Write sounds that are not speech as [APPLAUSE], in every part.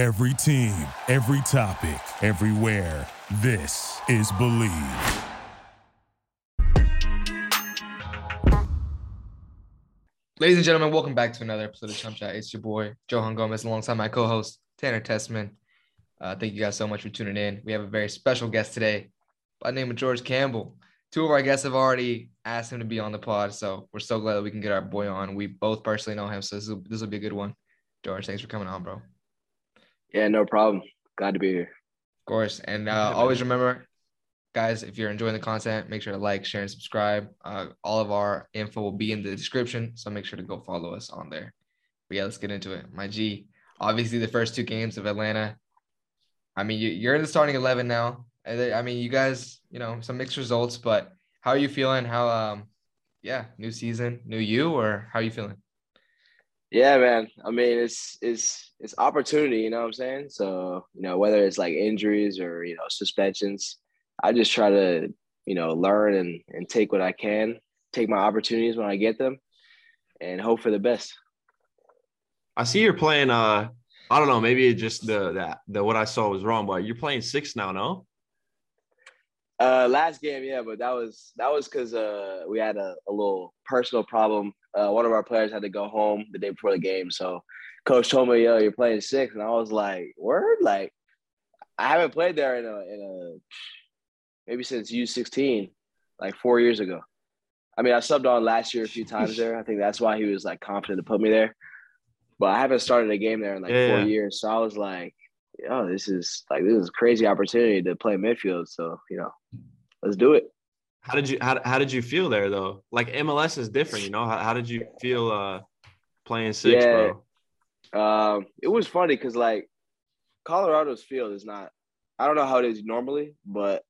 Every team, every topic, everywhere. This is Bleav. Ladies and gentlemen, welcome back to another episode of Chum Chat. It's your boy, Johan Gomez, alongside my co host, Tanner Tessmann. Uh, thank you guys so much for tuning in. We have a very special guest today by the name of George Campbell. Two of our guests have already asked him to be on the pod, so we're so glad that we can get our boy on. We both personally know him, so this will, this will be a good one. George, thanks for coming on, bro. Yeah, no problem. Glad to be here. Of course. And uh, always remember, guys, if you're enjoying the content, make sure to like, share, and subscribe. Uh, all of our info will be in the description, so make sure to go follow us on there. But yeah, let's get into it. My G, obviously the first two games of Atlanta. I mean, you're in the starting eleven now. I mean, you guys, you know, some mixed results, but how are you feeling? How, um, yeah, new season, new you, or how are you feeling? Yeah, man. I mean, it's it's it's opportunity. You know what I'm saying? So you know, whether it's like injuries or you know suspensions, I just try to you know learn and and take what I can, take my opportunities when I get them, and hope for the best. I see you're playing. Uh, I don't know. Maybe it just the that the what I saw was wrong, but you're playing six now, no? Uh, last game, yeah, but that was that was because uh we had a, a little personal problem. Uh, one of our players had to go home the day before the game, so coach told me, "Yo, you're playing six," and I was like, "Word!" Like I haven't played there in a in a maybe since U sixteen, like four years ago. I mean, I subbed on last year a few times there. I think that's why he was like confident to put me there. But I haven't started a game there in like yeah, four yeah. years, so I was like, oh, this is like this is a crazy opportunity to play midfield. So you know, let's do it. How did you how, how did you feel there though? Like MLS is different, you know. How, how did you feel uh playing six, yeah. bro? Um, it was funny because like Colorado's field is not. I don't know how it is normally, but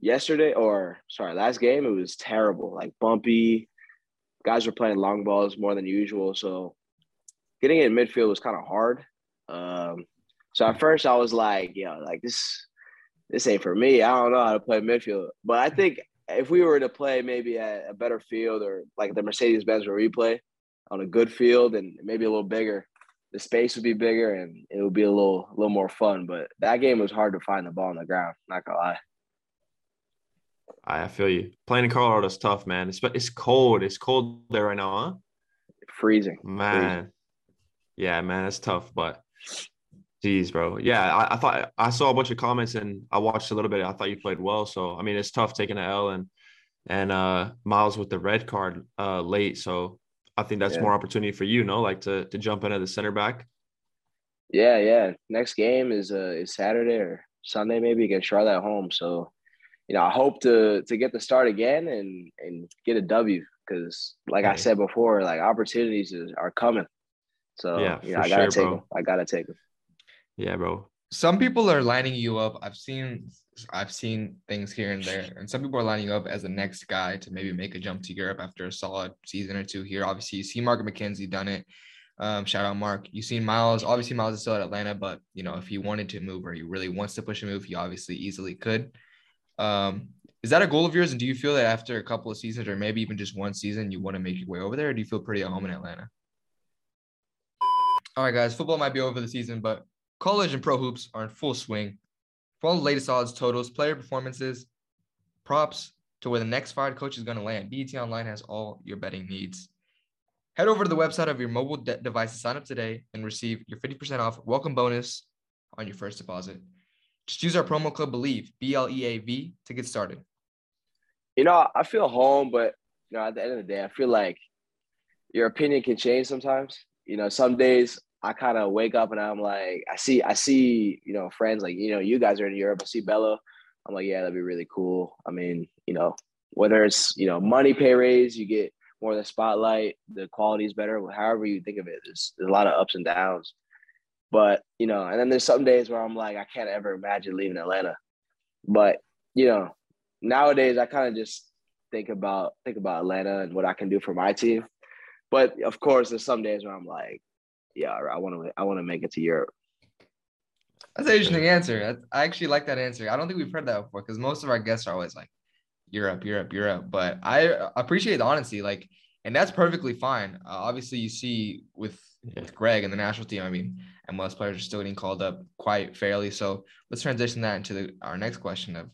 yesterday or sorry, last game it was terrible. Like bumpy. Guys were playing long balls more than usual, so getting in midfield was kind of hard. Um, so at first I was like, yo, like this, this ain't for me. I don't know how to play midfield. But I think if we were to play maybe at a better field or like the Mercedes Benz where we play on a good field and maybe a little bigger, the space would be bigger and it would be a little, a little more fun. But that game was hard to find the ball on the ground. Not gonna lie. I feel you. Playing in Colorado is tough, man. It's it's cold. It's cold there right now, huh? Freezing. Man. Freezing. Yeah, man, it's tough, but Jeez, bro. Yeah, I, I, thought I saw a bunch of comments and I watched a little bit. I thought you played well. So I mean, it's tough taking an L and and uh Miles with the red card uh late. So I think that's yeah. more opportunity for you, no? Like to to jump into the center back. Yeah, yeah. Next game is uh is Saturday or Sunday maybe against Charlotte at home. So you know, I hope to to get the start again and and get a W because, like I said before, like opportunities is, are coming. So yeah, you know, I gotta sure, take bro. them. I gotta take them. Yeah, bro. Some people are lining you up. I've seen I've seen things here and there, and some people are lining you up as the next guy to maybe make a jump to Europe after a solid season or two here. Obviously, you see Mark McKenzie done it. Um, shout out Mark. You seen Miles. Obviously, Miles is still at Atlanta, but you know if he wanted to move or he really wants to push a move, he obviously easily could. Um, is that a goal of yours? And do you feel that after a couple of seasons or maybe even just one season, you want to make your way over there, or do you feel pretty at home in Atlanta? All right, guys, football might be over the season, but College and pro hoops are in full swing. For all the latest odds, totals, player performances, props to where the next fired coach is going to land, BET Online has all your betting needs. Head over to the website of your mobile de- device to sign up today and receive your 50% off welcome bonus on your first deposit. Just use our promo code BLEAV, B L E A V, to get started. You know, I feel home, but you know, at the end of the day, I feel like your opinion can change sometimes. You know, some days I kind of wake up and I'm like, I see, I see, you know, friends like, you know, you guys are in Europe. I see Bello. I'm like, yeah, that'd be really cool. I mean, you know, whether it's, you know, money pay raise, you get more of the spotlight, the quality is better, however you think of it. There's, there's a lot of ups and downs. But, you know, and then there's some days where I'm like, I can't ever imagine leaving Atlanta. But, you know, nowadays I kind of just think about think about Atlanta and what I can do for my team. But of course, there's some days where I'm like, yeah, I want to I want to make it to Europe. That's an interesting answer. I actually like that answer. I don't think we've heard that before because most of our guests are always like Europe, Europe, Europe. But I appreciate the honesty. Like, and that's perfectly fine. Uh, obviously, you see with yeah. with Gregg and the national team. I mean, MLS players are still getting called up quite fairly. So let's transition that into the, our next question of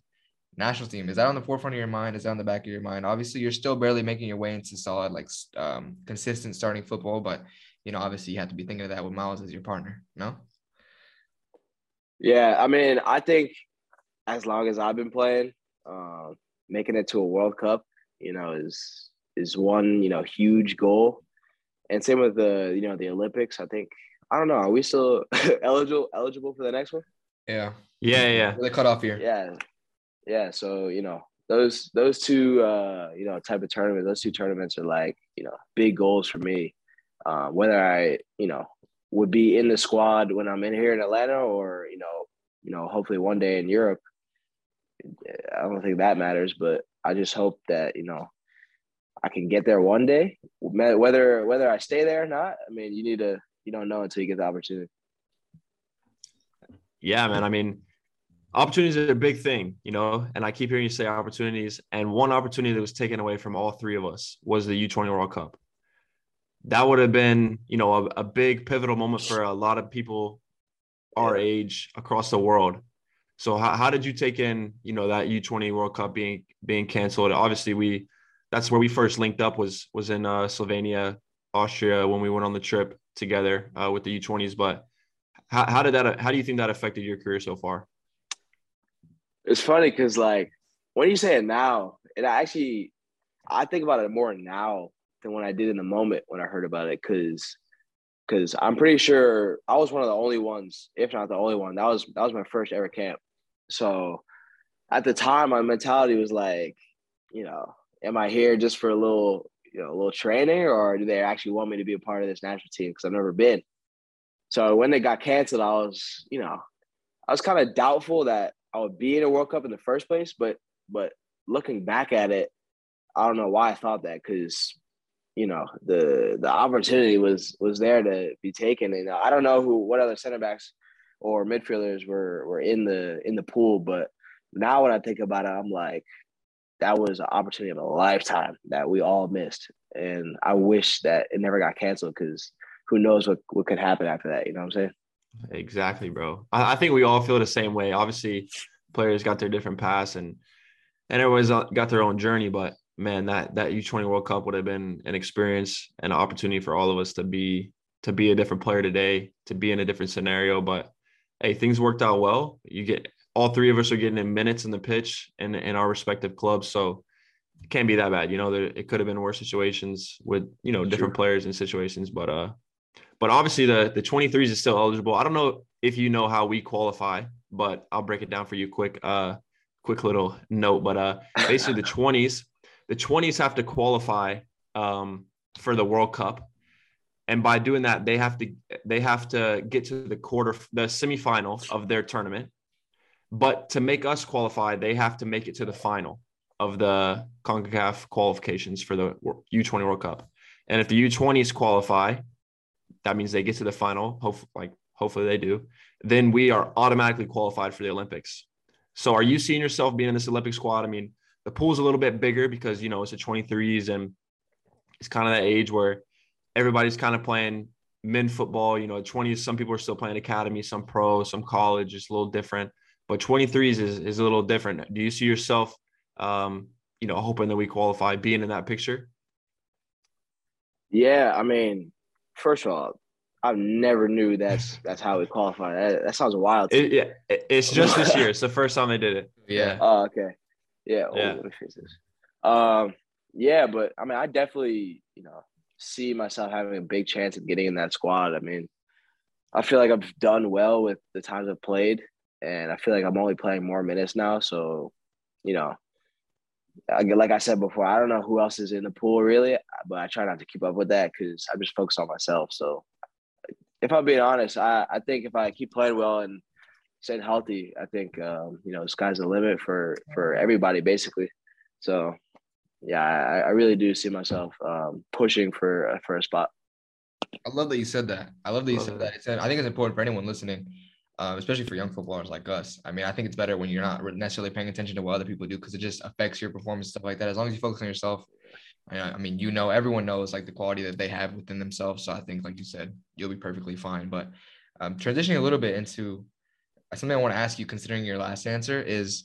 national team. Is that on the forefront of your mind? Is that on the back of your mind? Obviously, you're still barely making your way into solid, like um, consistent starting football, but you know, obviously, you have to be thinking of that with Miles as your partner. No. Yeah, I mean, I think as long as I've been playing, uh, making it to a World Cup, you know, is is one you know huge goal, and same with the you know the Olympics. I think I don't know. Are we still [LAUGHS] eligible eligible for the next one? Yeah. Yeah, yeah. The cutoff year. Yeah, yeah. So you know those those two uh, you know type of tournaments. Those two tournaments are like you know big goals for me. Uh, whether I you know would be in the squad when I'm in here in Atlanta, or you know you know hopefully one day in Europe. I don't think that matters, but I just hope that you know I can get there one day. Whether whether I stay there or not, I mean, you need to you don't know until you get the opportunity. Yeah, man. I mean, opportunities are a big thing, you know, and I keep hearing you say opportunities. And one opportunity that was taken away from all three of us was the U20 World Cup. That would have been, you know, a, a big pivotal moment for a lot of people our age across the world. So how, how did you take in, you know, that U20 World Cup being being canceled? Obviously, we that's where we first linked up was was in uh, Slovenia, Austria when we went on the trip together uh, with the U20s. But how, how did that? How do you think that affected your career so far? It's funny because like when you say it now, it actually I think about it more now than when I did in the moment when I heard about it because because I'm pretty sure I was one of the only ones, if not the only one. That was that was my first ever camp. So at the time, my mentality was like, you know, am I here just for a little, you know, a little training, or do they actually want me to be a part of this national team? Because I've never been. So when they got canceled, I was, you know, I was kind of doubtful that I would be in a World Cup in the first place. But but looking back at it, I don't know why I thought that because you know the the opportunity was was there to be taken. And uh, I don't know who what other center backs or midfielders were were in the in the pool, but now when I think about it, I'm like, that was an opportunity of a lifetime that we all missed, and I wish that it never got canceled because who knows what what could happen after that? You know what I'm saying? Exactly, bro. I, I think we all feel the same way. Obviously, players got their different paths and and everyone's got their own journey, but man, that that U20 World Cup would have been an experience and an opportunity for all of us to be to be a different player today, to be in a different scenario. But hey, things worked out well. You get all three of us are getting in minutes in the pitch and in our respective clubs, so it can't be that bad. You know, there, it could have been worse situations with you know different sure. players and situations, but uh, but obviously the the 23s is still eligible. I don't know if you know how we qualify, but I'll break it down for you quick. Uh, quick little note, but uh, basically the 20s the 20s have to qualify um, for the World Cup, and by doing that, they have to they have to get to the quarter the semifinal of their tournament. But to make us qualify, they have to make it to the final of the CONCACAF qualifications for the U20 World Cup. And if the U20s qualify, that means they get to the final. Hopefully, like hopefully they do. Then we are automatically qualified for the Olympics. So, are you seeing yourself being in this Olympic squad? I mean, the pool's a little bit bigger because you know it's a 23s and it's kind of that age where everybody's kind of playing men football. You know, 20s, some people are still playing academy, some pro, some college. It's a little different, but 23s is, is a little different. Do you see yourself, um, you know, hoping that we qualify, being in that picture? Yeah, I mean, first of all, I never knew that's [LAUGHS] that's how we qualify. That, that sounds wild. It, yeah, it's just this year. It's the first time they did it. [LAUGHS] Yeah. Oh, okay. Yeah. Yeah. Um, yeah, but I mean, I definitely, you know, see myself having a big chance of getting in that squad. I mean, I feel like I've done well with the times I've played, and I feel like I'm only playing more minutes now. So, you know, I, like I said before, I don't know who else is in the pool really, but I try not to keep up with that because I'm just focused on myself. So, if I'm being honest, I, I think if I keep playing well and staying healthy, I think um, you know sky's the limit for for everybody basically. So yeah, I, I really do see myself um, pushing for for a spot. I love that you said that. I love that you said that. It's, I think it's important for anyone listening, um, especially for young footballers like us. I mean, I think it's better when you're not necessarily paying attention to what other people do because it just affects your performance stuff like that. As long as you focus on yourself, I, I mean, you know, everyone knows like the quality that they have within themselves. So I think, like you said, you'll be perfectly fine. But um, transitioning a little bit into something I want to ask you, considering your last answer, is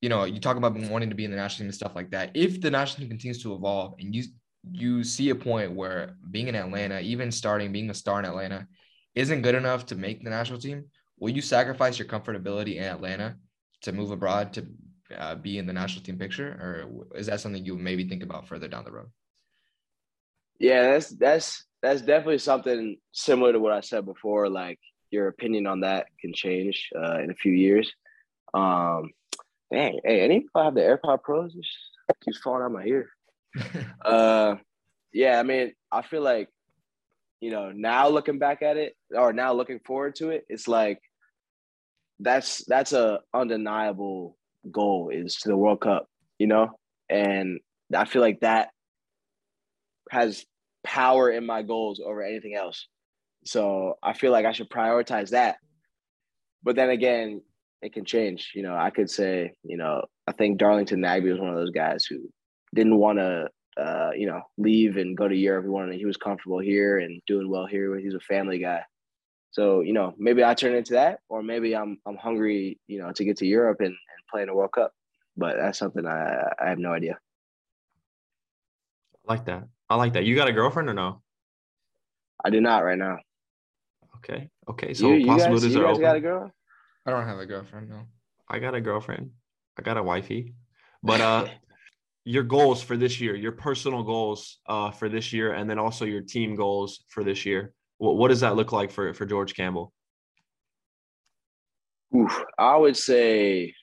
you know, you talk about wanting to be in the national team and stuff like that. If the national team continues to evolve and you you see a point where being in Atlanta, even starting being a star in Atlanta, isn't good enough to make the national team, will you sacrifice your comfortability in Atlanta to move abroad to uh, be in the national team picture, or is that something you maybe think about further down the road? Yeah, that's that's that's definitely something similar to what I said before. Like your opinion on that can change uh, in a few years. Um, dang, hey, any I have the AirPod Pros? It keeps falling out my ear. [LAUGHS] uh, yeah, I mean, I feel like you know now looking back at it, or now looking forward to it, it's like that's that's a undeniable goal is to the World Cup, you know? And I feel like that has power in my goals over anything else. So I feel like I should prioritize that. But then again, it can change. You know, I could say, you know, I think Darlington Nagbe was one of those guys who didn't want to, uh, you know, leave and go to Europe. He wanted, he was comfortable here and doing well here. He's a family guy. So you know, maybe I turn into that, or maybe I'm I'm hungry, you know, to get to Europe and, and play in the World Cup. But that's something I I have no idea. I like that. I like that. You got a girlfriend or no? I do not right now. Okay. Okay. So you, possibilities guys, you are guys open. got a girl? I don't have a girlfriend. No. I got a girlfriend. I got a wifey. But uh [LAUGHS] your goals for this year, your personal goals uh for this year, and then also your team goals for this year. What what does that look like for for George Campbell? Oof, I would say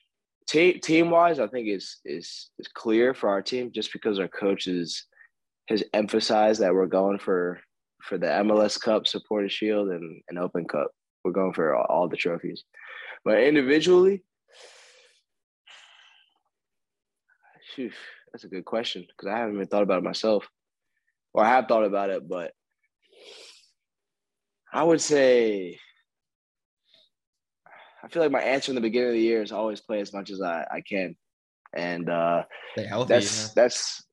team team wise, I think is is is clear for our team just because our coaches has emphasized that we're going for for the MLS Cup, Supporter Shield, and an Open Cup. We're going for all, all the trophies. But individually, phew, that's a good question because I haven't even thought about it myself, or I have thought about it, but I would say I feel like my answer in the beginning of the year is always play as much as I, I can. And uh Stay healthy. that's yeah. that's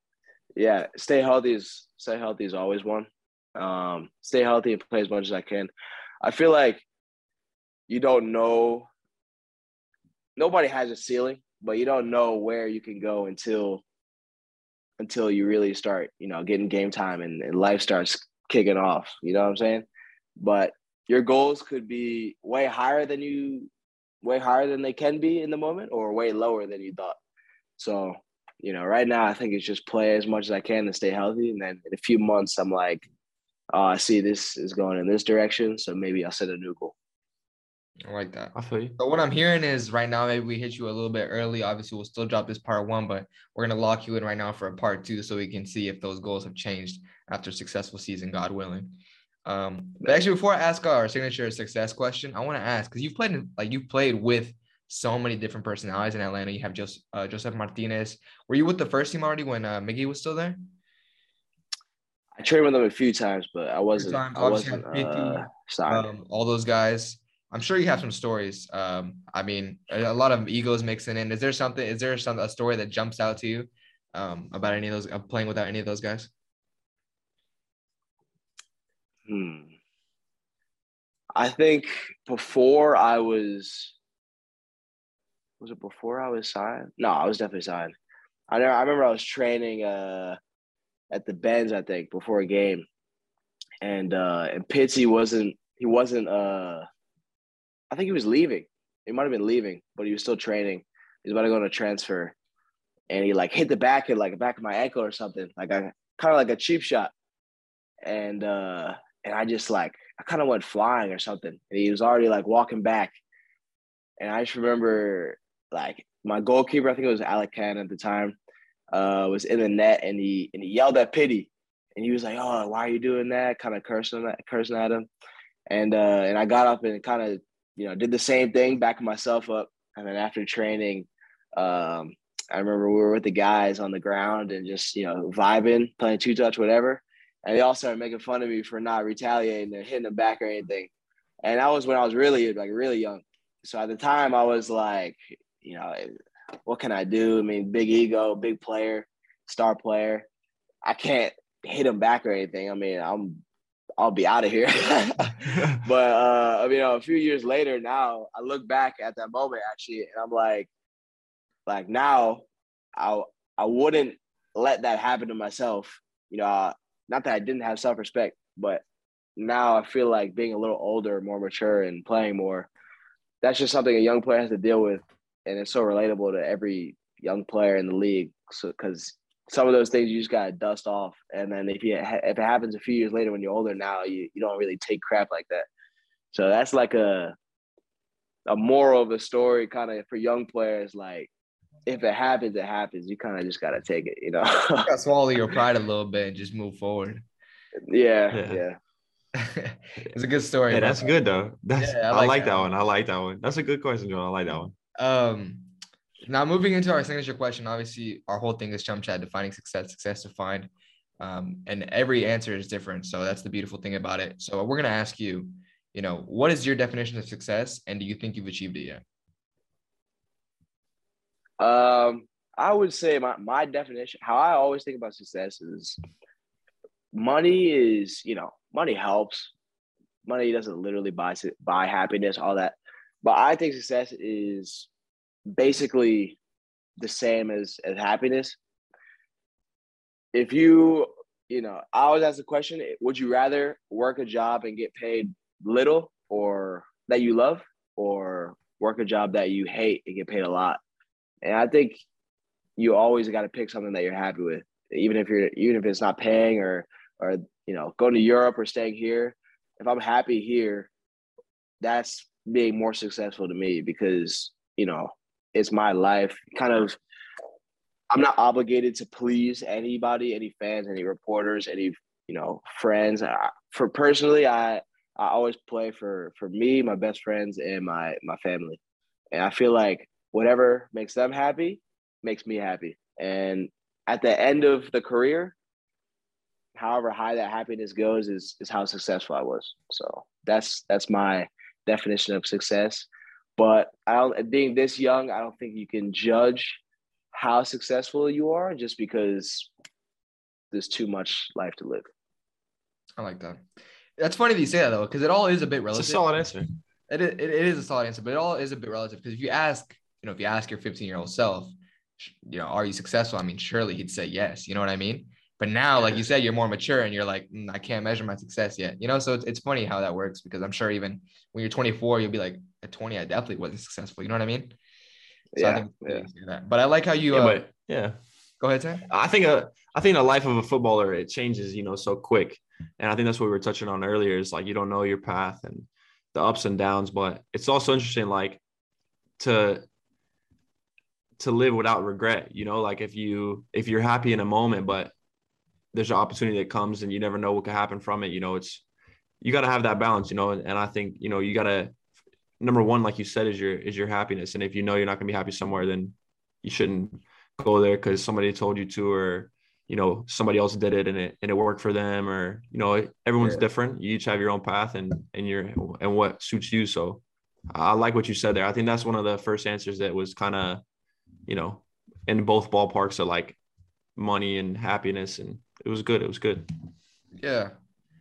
yeah, stay healthy is stay healthy is always one. Um stay healthy and play as much as I can. I feel like you don't know nobody has a ceiling, but you don't know where you can go until until you really start, you know, getting game time and, and life starts kicking off. You know what I'm saying? but your goals could be way higher than you way higher than they can be in the moment or way lower than you thought so you know right now i think it's just play as much as i can and stay healthy and then in a few months i'm like oh i see this is going in this direction so maybe i'll set a new goal I like that. I feel you. So what I'm hearing is right now maybe we hit you a little bit early. Obviously, we'll still drop this part one, but we're gonna lock you in right now for a part two so we can see if those goals have changed after successful season, God willing. Um, but actually, before I ask our signature success question, I want to ask because you've played in, like you've played with so many different personalities in Atlanta. You have just uh, Josef Martinez. Were you with the first team already when uh, Miggy was still there? I trained with them a few times but i wasn't times, i wasn't had 50, uh. Um, all those guys. I'm sure you have some stories. Um, I mean, a, a lot of egos mixing in. Is there something? Is there some a story that jumps out to you um, about any of those? Uh, playing without any of those guys? Hmm. I think before I was was it before I was signed? No, I was definitely signed. I know I remember I was training uh at the Benz, I think, before a game. And uh and Pity wasn't he wasn't uh I think he was leaving. He might have been leaving, but he was still training. He's about to go on a transfer. And he like hit the back of like the back of my ankle or something. Like I kind of like a cheap shot. And uh and I just like I kind of went flying or something. And he was already like walking back. And I just remember like my goalkeeper, I think it was Alec Kann at the time, uh, was in the net and he and he yelled at Pity. And he was like, Oh, why are you doing that? Kind of cursing cursing at him. And uh and I got up and kind of, you know, did the same thing, backing myself up. And then after training, um, I remember we were with the guys on the ground and just, you know, vibing, playing two touch, whatever and they all started making fun of me for not retaliating or hitting them back or anything. And that was when I was really like really young. So at the time, I was like, you know, what can I do? I mean, big ego, big player, star player. I can't hit him back or anything. I mean, I'm I'll be out of here. [LAUGHS] [LAUGHS] but uh, I mean, you know, a few years later, now I look back at that moment actually, and I'm like, like now, I I wouldn't let that happen to myself. You know, uh, not that I didn't have self respect, but now I feel like being a little older, more mature, and playing more. That's just something a young player has to deal with, and it's so relatable to every young player in the league. So, because some of those things you just gotta dust off, and then if you if it happens a few years later when you're older, now you you don't really take crap like that. So that's like a a moral of the story, kind of for young players. Like if it happens, it happens. You kind of just gotta take it, you know. you [LAUGHS] swallow your pride a little bit and just move forward. Yeah, yeah. yeah. [LAUGHS] it's a good story. Yeah, that's good though. That's yeah, I like, I like that, that one. I like that one. That's a good question, John. I like that one. Um, now moving into our signature question, obviously our whole thing is Chum Chat defining success, success defined. Um, and every answer is different. So that's the beautiful thing about it. So we're gonna ask you, you know, what is your definition of success and do you think you've achieved it yet? Um, I would say my, my definition, how I always think about success is money is, you know, money helps. Money doesn't literally buy buy happiness, all that. But I think success is basically the same as as happiness. If you, you know, I always ask the question: Would you rather work a job and get paid little, or that you love, or work a job that you hate and get paid a lot? And I think you always got to pick something that you're happy with, even if you're even if it's not paying or or you know going to Europe or staying here. If I'm happy here, that's being more successful to me because you know it's my life. Kind of, I'm not obligated to please anybody, any fans, any reporters, any you know friends. I, for personally, I I always play for for me, my best friends, and my my family, and I feel like whatever makes them happy makes me happy. And at the end of the career, however high that happiness goes is is how successful I was. So that's that's my definition of success. But I don't being this young, I don't think you can judge how successful you are just because there's too much life to live. I like that. That's funny that you say that though, because it all is a bit relative. It's a solid answer. It, it, it is a solid answer, but it all is a bit relative because if you ask, you know, if you ask your 15 year old self, you know, are you successful? I mean, surely he'd say yes. You know what I mean? But now, like you said, you're more mature and you're like, mm, I can't measure my success yet. You know, so it's, it's funny how that works because I'm sure even when you're 24, you'll be like, at 20, I definitely wasn't successful. You know what I mean? So yeah, I think yeah. that. But I like how you. Yeah, uh, but, yeah. Go ahead, Sam. I think a, I think the life of a footballer it changes, you know, so quick, and I think that's what we were touching on earlier. Is like you don't know your path and the ups and downs, but it's also interesting, like to to live without regret. You know, like if you if you're happy in a moment, but there's an opportunity that comes and you never know what could happen from it. You know, it's you got to have that balance, you know, and, and I think, you know, you got to number one, like you said, is your is your happiness. And if you know you're not gonna be happy somewhere, then you shouldn't go there because somebody told you to or you know somebody else did it and it and it worked for them or you know everyone's yeah. different you each have your own path and and your and what suits you so i like what you said there i think that's one of the first answers that was kind of you know in both ballparks of like money and happiness and it was good. It was good. Yeah,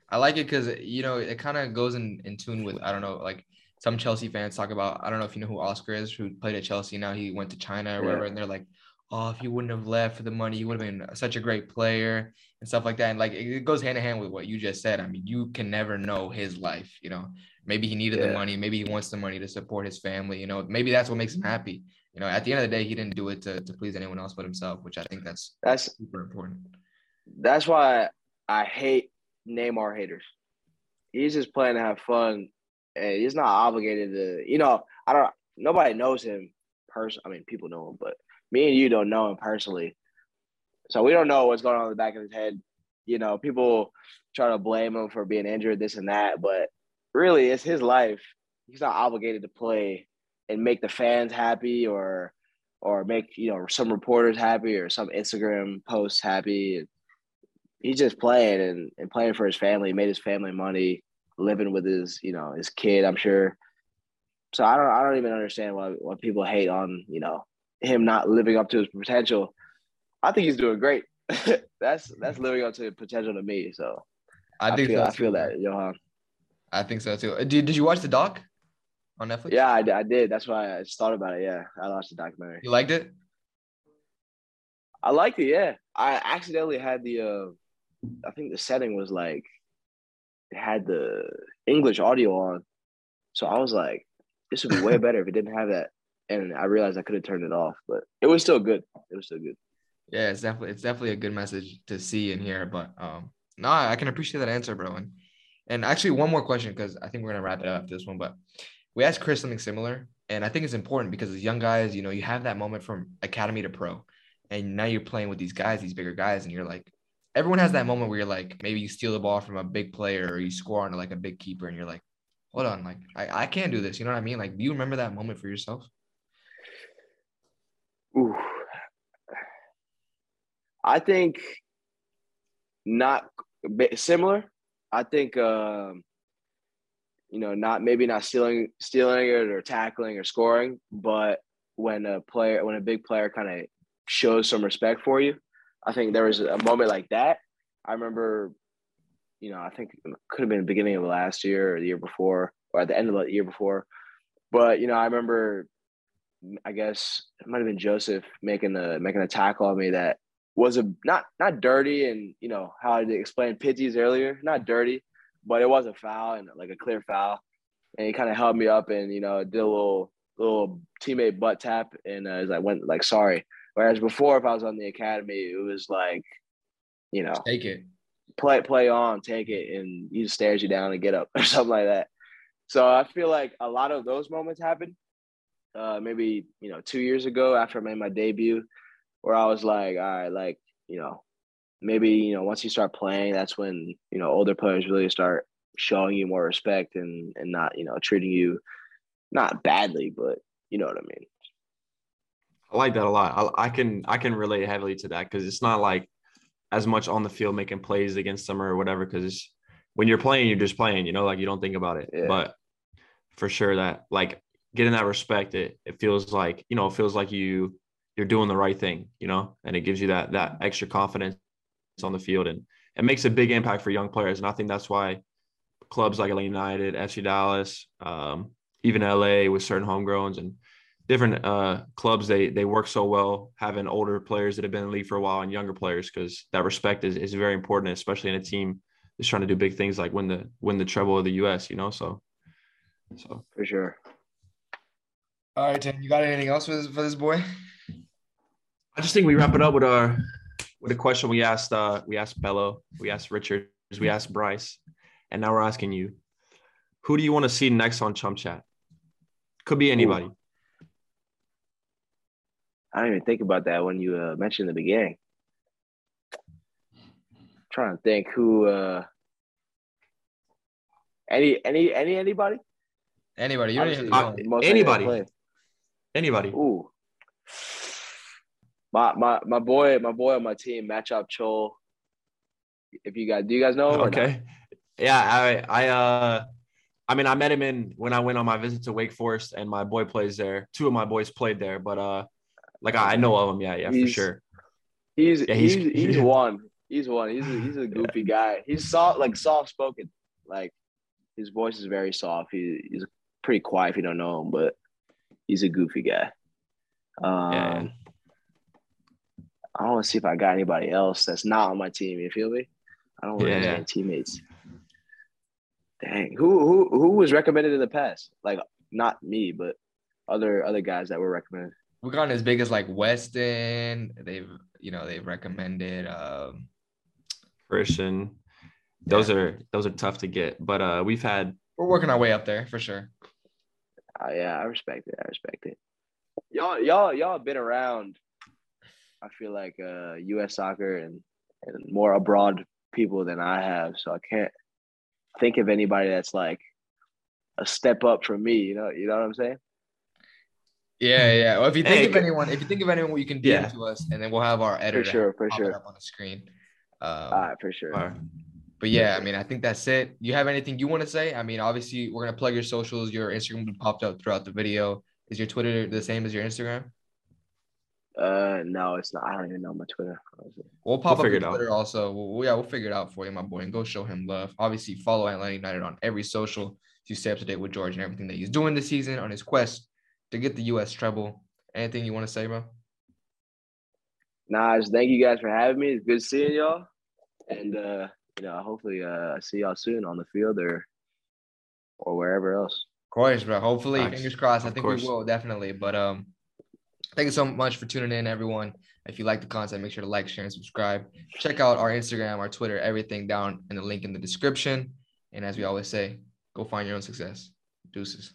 I like it because you know it kind of goes in in tune with I don't know like some Chelsea fans talk about I don't know if you know who Oscar is who played at Chelsea now he went to China or yeah. whatever and they're like oh if he wouldn't have left for the money he would have been such a great player and stuff like that and like it goes hand in hand with what you just said I mean you can never know his life you know maybe he needed yeah. the money maybe he wants the money to support his family you know maybe that's what makes him happy you know at the end of the day he didn't do it to, to please anyone else but himself which I think that's that's super important that's why I hate Neymar haters. He's just playing to have fun, and he's not obligated to. You know, I don't. Nobody knows him person. I mean, people know him, but me and you don't know him personally, so we don't know what's going on in the back of his head. You know, people try to blame him for being injured, this and that, but really, it's his life. He's not obligated to play and make the fans happy or or make you know some reporters happy or some Instagram posts happy he's just playing and, and playing for his family. He made his family money, living with his you know his kid. I'm sure. So I don't I don't even understand why why people hate on you know him not living up to his potential. I think he's doing great. [LAUGHS] that's that's living up to potential to me. So I I, think feel so I feel that, Johan. I think so too. Uh, Did, did you watch the doc on Netflix? Yeah, I, I did. That's why I just thought about it. Yeah, I watched the documentary. You liked it? I liked it. Yeah, I accidentally had the. uh I think the setting was like, it had the English audio on, so I was like, this would be way [LAUGHS] better if it didn't have that. And I realized I could have turned it off, but it was still good. It was still good. Yeah, it's definitely it's definitely a good message to see and hear. But um, no, I can appreciate that answer, bro. And and actually, one more question because I think we're gonna wrap it up after this one. But we asked Chris something similar, and I think it's important because as young guys, you know, you have that moment from academy to pro, and now you're playing with these guys, these bigger guys, and you're like, everyone has that moment where you're like, maybe you steal the ball from a big player or you score on like a big keeper, and you're like, hold on, like I I can't do this. You know what I mean? Like, do you remember that moment for yourself? Ooh. I think not similar. I think um, you know, not maybe not stealing stealing it or tackling or scoring, but when a player when a big player kind of shows some respect for you, I think there was a moment like that. I remember, you know, I think it could have been the beginning of last year or the year before, or at the end of the year before. But you know, I remember I guess it might have been Joseph making a making a tackle on me that was a not not dirty and you know how I explained Pity's earlier, not dirty, but it was a foul and like a clear foul. And he kind of held me up and you know did a little little teammate butt tap and uh, I went like sorry. Whereas before, if I was on the academy, it was like, you know, Take it. play play on, take it, and he just stares you down and get up [LAUGHS] or something like that. So I feel like a lot of those moments happened. Uh, maybe you know two years ago after I made my debut, where I was like, all right, like you know, maybe you know once you start playing, that's when you know older players really start showing you more respect and and not you know treating you not badly, but you know what I mean. I like that a lot. I, I can I can relate heavily to that because it's not like as much on the field making plays against them or whatever. Because when you're playing, you're just playing. You know, like you don't think about it. Yeah. But for sure that like getting that respect, it it feels like you know it feels like you you're doing the right thing. You know, and it gives you that that extra confidence on the field and it makes a big impact for young players. And I think that's why clubs like Atlanta United, FC Dallas, um, even LA with certain homegrowns and different uh, clubs, they they work so well having older players that have been in the league for a while and younger players because that respect is, is very important, especially in a team that's trying to do big things like win the win the treble of the US, you know. So so For sure. All right, Tim, you got anything else for this, for this boy? I just think we wrap it up with our with a question we asked uh we asked Bello, we asked Richard, we asked Bryce, and now we're asking you, who do you want to see next on Chum Chat? Could be anybody. I didn't even think about that when you uh, mentioned in the beginning. trying to think who uh any any any anybody? Anybody? You don't even know. anybody. Anybody. Ooh. My my my boy, my boy on my team, Machop Chol. If you guys do you guys know him? Okay. Yeah, I I uh I mean I met him in when I went on my visit to Wake Forest and my boy plays there. Two of my boys played there, but uh like I, I know of him, yeah, yeah, for sure. He's Yeah, he's he's- he's, one. He's one. He's a, he's a goofy guy. He's soft like soft spoken. Like his voice is very soft. He, he's pretty quiet if you don't know him, but he's a goofy guy. Um, Yeah. I want to see if I got anybody else that's not on my team. You feel me? I don't want Yeah. have any teammates. Dang, who who who was recommended in the past? Like not me, but other other guys that were recommended. We gotten as big as like Weston. They've you know they've recommended um Christian. Those are those are tough to get. But uh we've had we're working our way up there for sure. Uh, yeah, I respect it. I respect it. Y'all, y'all, y'all have been around. I feel like uh, U.S. soccer and and more abroad people than I have, so I can't think of anybody that's like a step up from me. You know, you know what I'm saying? Yeah, yeah. Well, if you think Hey, of anyone, if you think of anyone, you can DM Yeah. to us, and then we'll have our editor For sure, for sure. up on the screen. Um, All right, for sure. uh, But yeah, I mean, I think that's it. You have anything you want to say? I mean, obviously, we're gonna plug your socials. Your Instagram will be popped up throughout the video. Is your Twitter the same as your Instagram? Uh, no, it's not. I don't even know my Twitter. We'll pop we'll up your Twitter out. also. We'll, yeah, we'll figure it out for you, my boy, and go show him love. Obviously, follow Atlanta United on every social to stay up to date with George and everything that he's doing this season on his quest to get the U.S. treble. Anything you want to say, bro? Nah, just thank you guys for having me. It's good seeing y'all, and uh, you know, hopefully, uh, see y'all soon on the field or or wherever else. Of course, bro. Hopefully, Thanks. fingers crossed. I think we will definitely. But um, thank you so much for tuning in, everyone. If you like the content, make sure to like, share, and subscribe. Check out our Instagram, our Twitter, everything down in the link in the description. And as we always say, go find your own success. Deuces.